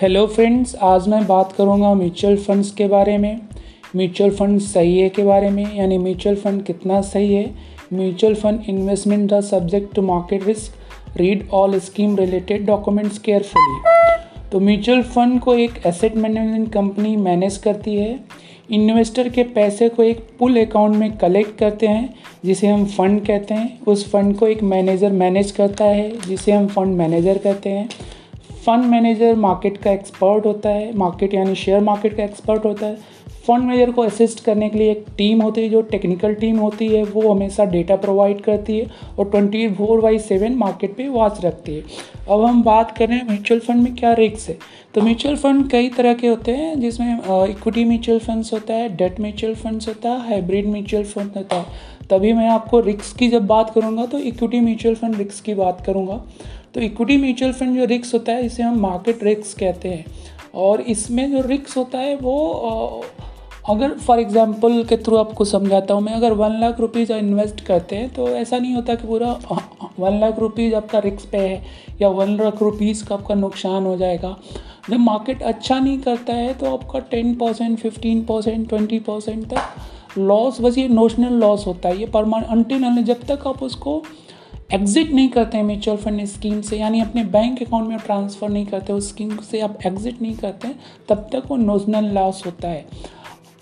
Hello friends आज मैं बात करूँगा म्यूचुअल फंड्स के बारे में। म्यूचुअल फंड सही है के बारे में? यानी म्यूचुअल फंड कितना सही है? Mutual fund investment the subject to market risk read all scheme related documents carefully तो म्यूचुअल फंड को एक एसेट मैनेजमेंट कंपनी मैनेज करती है। इन्वेस्टर के पैसे को एक पुल अकाउंट में कलेक्ट करते हैं, जिसे हम फंड कहते हैं। उस फंड को एक मैनेजर मैनेज करता है, जिसे हम फंड मैनेजर कहते हैं। फंड मैनेजर मार्केट का एक्सपर्ट होता है, मार्केट यानी शेयर मार्केट का एक्सपर्ट होता है। फंड मैनेजर को असिस्ट करने के लिए एक टीम होती है, जो टेक्निकल टीम होती है, वो हमेशा डेटा प्रोवाइड करती है और twenty four by seven market पे वॉच रखती है। अब हम बात करें म्यूचुअल फंड में क्या रिक्स है। तो म्यूचुअल फंड कई तरह के होते हैं, जिसमें इक्विटी म्यूचुअल फंड्स होता है, डेट म्यूचुअल फंड्स होता है, हाइब्रिड म्यूचुअल फंड होता है। तभी मैं आपको रिक्स की जब बात करूँगा तो इक्विटी म्यूचुअल फंड रिक्स की बात करूँगा। तो इक्विटी म्यूचुअल फंड जो रिक्स होता है, इसे हम मार्केट रिक्स कहते हैं। और इसमें जो रिक्स होता है, वो अगर फॉर एग्जांपल के थ्रू आपको समझाता हूँ मैं, अगर वन लाख रुपीज़ इन्वेस्ट करते हैं तो ऐसा नहीं होता कि पूरा वन लाख रुपीज़ आपका रिक्स पे है, या वन लाख रुपीज़ का आपका नुकसान हो जाएगा। जब मार्केट अच्छा नहीं करता है तो आपका ten percent fifteen percent twenty percent तक लॉस बस ये नोशनल लॉस होता है। ये परमान अंटिल जब तक आप उसको एग्जिट नहीं करते हैं म्यूचुअल फंड स्कीम से, यानी अपने बैंक अकाउंट में ट्रांसफ़र नहीं करते, उस स्कीम से आप एग्जिट नहीं करते, तब तक वो नोजनल लॉस होता है।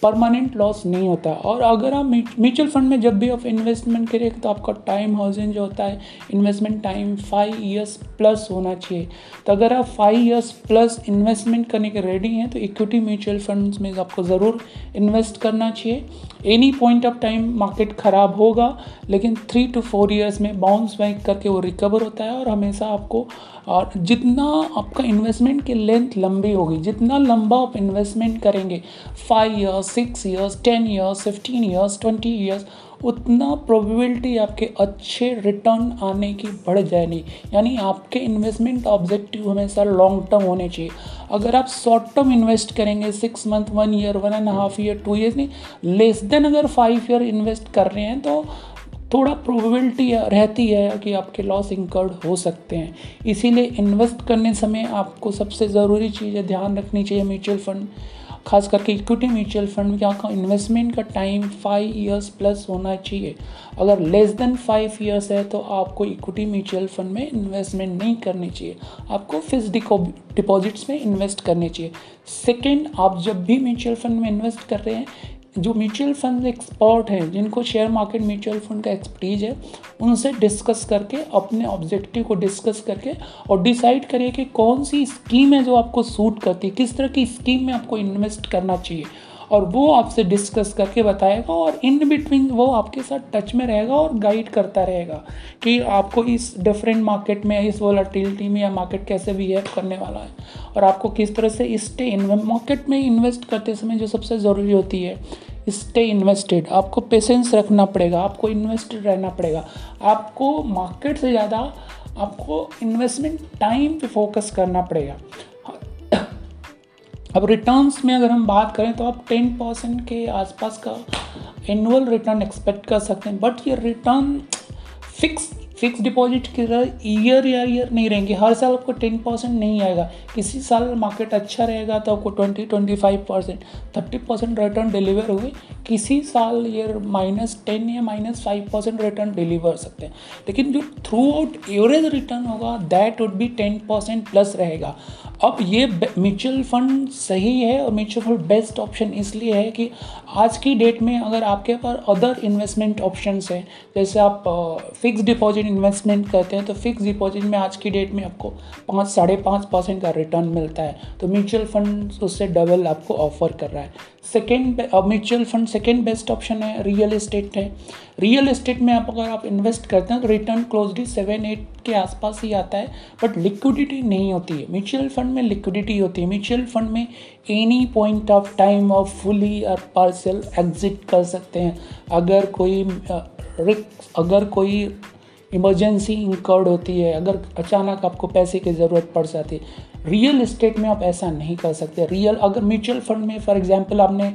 परमानेंट लॉस नहीं होता। और अगर आप म्यूचुअल फंड में जब भी आप इन्वेस्टमेंट करें तो आपका टाइम हाउसिंग जो होता है investment time five years plus होना चाहिए। तो अगर आप फाइव ईयर्स प्लस इन्वेस्टमेंट करने के रेडी हैं तो इक्विटी म्यूचुअल फंड्स में आपको ज़रूर इन्वेस्ट करना चाहिए। Any point of time market ख़राब होगा, लेकिन थ्री टू फोर ईयर्स में बाउंस बैक करके वो रिकवर होता है, और हमेशा आपको, और जितना आपका इन्वेस्टमेंट की लेंथ लंबी होगी, जितना लंबा आप इन्वेस्टमेंट करेंगे five years six years ten years fifteen years twenty years उतना प्रोबेबिलिटी आपके अच्छे रिटर्न आने की बढ़ जाएगी यानी आपके इन्वेस्टमेंट ऑब्जेक्टिव हमेशा लॉन्ग टर्म होने चाहिए। अगर आप शॉर्ट टर्म इन्वेस्ट करेंगे six month one year one and half year two year नहीं लेस देन अगर फाइव ईयर इन्वेस्ट कर रहे हैं तो थोड़ा प्रोबेबिलिटी रहती है कि आपके लॉस इंकर्ड हो सकते हैं। इसीलिए इन्वेस्ट करने समय आपको सबसे ज़रूरी चीज़ ध्यान रखनी चाहिए म्यूचुअल फंड खास करके इक्विटी म्यूचुअल फंड में आपका इन्वेस्टमेंट का टाइम फाइव ईयर्स प्लस होना चाहिए। अगर लेस देन फाइव ईयर्स है तो आपको इक्विटी म्यूचुअल फंड में इन्वेस्टमेंट नहीं करनी चाहिए। आपको फिक्स डिपॉजिट्स में इन्वेस्ट करने चाहिए। सेकेंड आप जब भी म्यूचुअल फंड में इन्वेस्ट कर रहे हैं जो म्यूचुअल फंड एक्सपर्ट हैं, जिनको शेयर मार्केट म्यूचुअल फंड का एक्सपर्टीज है, उनसे डिस्कस करके, अपने ऑब्जेक्टिव को डिस्कस करके और डिसाइड करिए कि कौन सी स्कीम है जो आपको सूट करती है, किस तरह की स्कीम में आपको इन्वेस्ट करना चाहिए। और वो आपसे डिस्कस करके बताएगा और इन बिटवीन वो आपके साथ टच में रहेगा और गाइड करता रहेगा कि आपको इस डिफरेंट मार्केट में, इस वोलाटिलिटी में या मार्केट कैसे बिहेव करने वाला है और आपको किस तरह से स्टे मार्केट में इन्वेस्ट करते समय जो सबसे ज़रूरी होती है स्टे इन्वेस्टेड आपको पेशेंस रखना पड़ेगा, आपको इन्वेस्टेड रहना पड़ेगा। आपको मार्केट से ज़्यादा आपको इन्वेस्टमेंट टाइम पे फोकस करना पड़ेगा। अब रिटर्न्स में अगर हम बात करें तो आप टेन परसेंट के आसपास का एनुअल रिटर्न एक्सपेक्ट कर सकते हैं। बट ये रिटर्न फिक्स फिक्स डिपॉजिट की तरह ईयर या ईयर नहीं रहेंगे। हर साल आपको टेन परसेंट नहीं आएगा। किसी साल मार्केट अच्छा रहेगा तो आपको twenty twenty five percent thirty percent return deliver हुए। किसी साल ये माइनस टेन या minus five percent return deliver सकते हैं। लेकिन जो थ्रू आउट एवरेज रिटर्न होगा that would be ten percent plus रहेगा। अब ये म्यूचुअल फंड सही है और म्यूचुअल फंड बेस्ट ऑप्शन इसलिए है कि आज की डेट में अगर आपके पास अदर इन्वेस्टमेंट ऑप्शंस हैं, जैसे आप फिक्स डिपॉजिट इन्वेस्टमेंट करते हैं तो फिक्स डिपॉजिट में आज की डेट में आपको पाँच, साढ़े पाँच परसेंट का रिटर्न मिलता है। तो म्यूचुअल फंड उससे डबल आपको ऑफ़र कर रहा है। Second mutual fund second best option है रियल इस्टेट है। रियल इस्टेट में आप अगर आप इन्वेस्ट करते हैं तो रिटर्न क्लोजली सेवन एट के आसपास ही आता है बट लिक्विडिटी नहीं होती है। म्यूचुअल फंड में लिक्विडिटी होती है। म्यूचुअल फंड में any point of time of fully और पार्सल एग्जिट कर सकते हैं। अगर कोई अगर कोई इमरजेंसी इंकर्ड होती है, अगर अचानक आपको पैसे की ज़रूरत पड़ जाती है रियल इस्टेट में आप ऐसा नहीं कर सकते। रियल अगर म्यूचुअल फंड में फॉर एग्जांपल आपने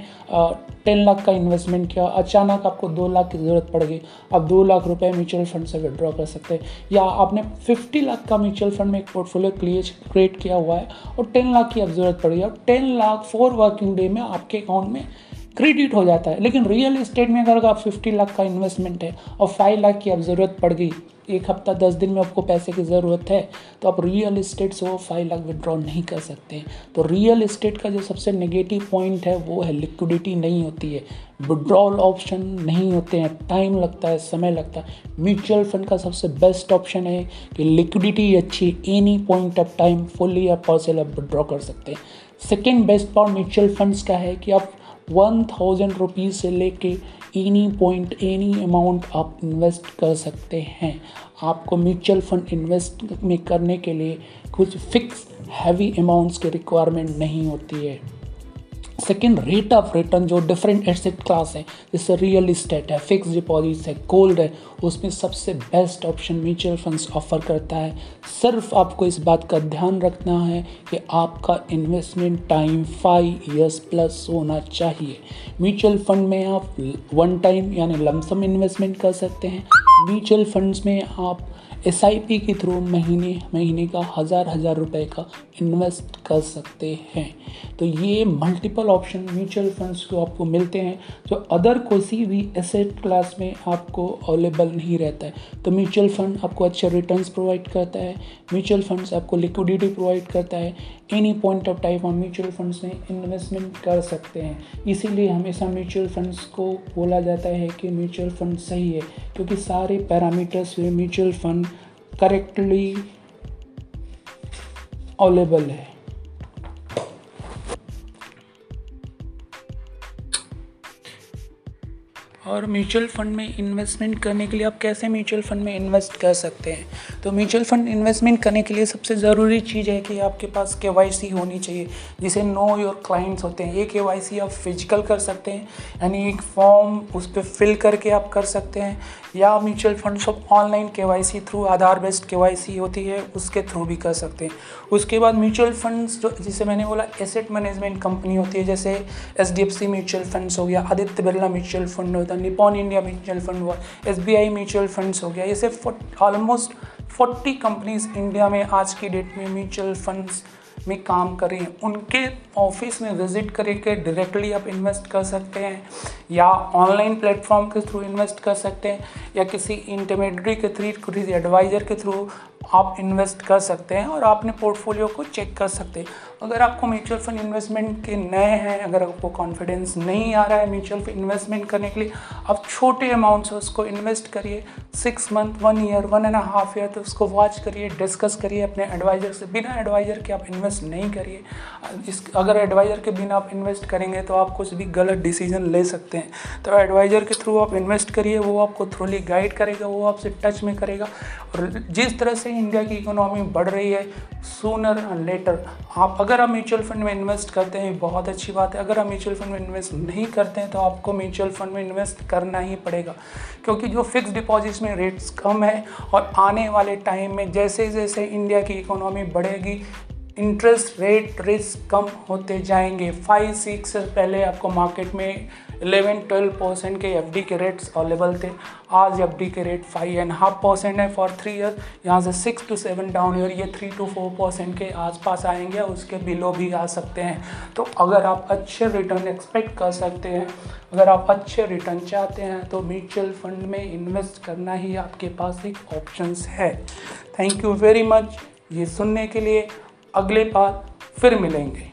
टेन लाख का इन्वेस्टमेंट किया, अचानक आपको दो लाख की ज़रूरत पड़ गई, आप दो लाख रुपए म्यूचुअल फंड से विड्रॉ कर सकते हैं। या आपने फिफ्टी लाख का म्यूचुअल फंड में एक पोर्टफोलियो क्रिएट किया हुआ है और टेन लाख की अब ज़रूरत पड़ी और ten lakh four working day में आपके अकाउंट में क्रेडिट हो जाता है। लेकिन रियल इस्टेट में अगर आप फिफ्टी लाख का इन्वेस्टमेंट है और फाइव लाख की अब ज़रूरत पड़ गई एक हफ़्ता, दस दिन में आपको पैसे की ज़रूरत है तो आप रियल इस्टेट से वो फाइव लाख विड्रॉ नहीं कर सकते। तो रियल इस्टेट का जो सबसे नेगेटिव पॉइंट है, वो है लिक्विडिटी नहीं होती है। विड्रॉल ऑप्शन नहीं होते हैं। टाइम लगता है, समय लगता है। म्यूचुअल फंड का सबसे बेस्ट ऑप्शन है कि लिक्विडिटी अच्छी any point of time fully या पार्सल आप विड्रॉ कर सकते हैं। Second best part mutual funds का है कि आप वन थाउज़ेंड रुपीज़ से लेके एनी पॉइंट एनी अमाउंट आप इन्वेस्ट कर सकते हैं। आपको म्यूचुअल फंड इन्वेस्ट में करने के लिए कुछ फिक्स हैवी अमाउंट्स की रिक्वायरमेंट नहीं होती है। सेकेंड रेट ऑफ़ रिटर्न जो डिफरेंट एसेट क्लास है, जैसे रियल इस्टेट है फिक्स डिपॉजिट्स है गोल्ड है, उसमें सबसे best option mutual funds offer करता है। सिर्फ़ आपको इस बात का ध्यान रखना है कि आपका investment time five years plus होना चाहिए। म्यूचुअल फंड में आप वन टाइम यानी लमसम इन्वेस्टमेंट कर सकते हैं। म्यूचुअल फंड्स में आप SIP के थ्रू महीने महीने का हज़ार हज़ार रुपए का इन्वेस्ट कर सकते हैं। तो ये मल्टीपल ऑप्शन म्यूचुअल फंड्स को आपको मिलते हैं, जो अदर कोसी भी एसेट क्लास में आपको अवेलेबल नहीं रहता है। तो म्यूचुअल फंड आपको अच्छे रिटर्न्स प्रोवाइड करता है म्यूचुअल फंड्स आपको लिक्विडिटी प्रोवाइड करता है एनी पॉइंट ऑफ़ टाइम हम म्यूचुअल फंड्स में इन्वेस्टमेंट कर सकते हैं। इसीलिए हमेशा म्यूचुअल फंड्स को बोला जाता है कि म्यूचुअल फंड सही है, क्योंकि सारे पैरामीटर्स में म्यूचुअल फंड करेक्टली अवेलेबल है। और म्यूचुअल फंड में इन्वेस्टमेंट करने के लिए आप कैसे म्यूचुअल फंड में इन्वेस्ट कर सकते हैं? तो म्यूचुअल फंड इन्वेस्टमेंट करने के लिए सबसे ज़रूरी चीज़ है कि आपके पास के होनी चाहिए, जिसे नो योर क्लाइंट्स होते हैं। ये के आप फ़िज़िकल कर सकते हैं, यानी एक फॉर्म उस पर फिल करके आप कर सकते हैं, या म्यूचुअल फंड सब ऑनलाइन के थ्रू आधार बेस्ड के होती है, उसके थ्रू भी कर सकते हैं। उसके बाद म्यूचुअल फंड्स जिसे मैंने बोला एसेट मैनेजमेंट कंपनी होती है, जैसे एच म्यूचुअल फंड्स हो गया, आदित्य बिरला म्यूचुअल फंड होता है निपॉन इंडिया म्यूचुअल फंड हुआ, S B I mutual funds हो गया, ये सिर्फ़ ऑलमोस्ट फोर्टी कंपनीज़ इंडिया में आज की डेट में म्यूचुअल फंड्स में काम कर उनके ऑफ़िस में विज़िट करके डायरेक्टली आप इन्वेस्ट कर सकते हैं, या ऑनलाइन प्लेटफॉर्म के थ्रू इन्वेस्ट कर सकते हैं, या किसी इंटरमीडियरी के थ्रू किसी एडवाइज़र के थ्रू आप इन्वेस्ट कर सकते हैं और अपने पोर्टफोलियो को चेक कर सकते हैं। अगर आपको म्यूचुअल फंड इन्वेस्टमेंट के नए हैं, अगर आपको कॉन्फिडेंस नहीं आ रहा है म्यूचुअल फंड इन्वेस्टमेंट करने के लिए, आप छोटे अमाउंट से उसको इन्वेस्ट करिए six month one year one and half year तो उसको वॉच करिए डिस्कस करिए अपने एडवाइज़र से। बिना एडवाइज़र के आप इन्वेस्ट नहीं करिए। इस, अगर एडवाइज़र के बिना आप इन्वेस्ट करेंगे तो आप कुछ भी गलत डिसीज़न ले सकते हैं। तो एडवाइज़र के थ्रू आप इन्वेस्ट करिए, वो आपको थ्रूली गाइड करेगा, वो आपसे टच में करेगा। और जिस तरह से इंडिया की इकोनॉमी बढ़ रही है सूनर एंड लेटर आप, अगर आप म्यूचुअल फंड में इन्वेस्ट करते हैं, बहुत अच्छी बात है। अगर आप म्यूचुअल फंड में इन्वेस्ट नहीं करते हैं तो आपको म्यूचुअल फंड में इन्वेस्ट करना ही पड़ेगा। क्योंकि जो फिक्स डिपॉजिट्स में रेट्स कम है और आने वाले टाइम में जैसे जैसे इंडिया की इकोनॉमी बढ़ेगी इंटरेस्ट रेट रिस्क कम होते जाएँगे। फाइव सिक्स पहले आपको मार्केट में इलेवन ट्वेल्व परसेंट के एफडी के रेट्स अवेलेबल थे। आज एफडी के rate five and half percent है फॉर थ्री ईयर यहाँ से six to seven down year ये थ्री टू फोर परसेंट के आसपास आएँगे उसके बिलो भी आ सकते हैं। तो अगर आप अच्छे रिटर्न एक्सपेक्ट कर सकते हैं, अगर आप अच्छे रिटर्न चाहते हैं तो म्यूचुअल फंड में इन्वेस्ट करना ही आपके पास एक ऑप्शंस है। थैंक यू वेरी मच ये सुनने के लिए अगले बार फिर मिलेंगे।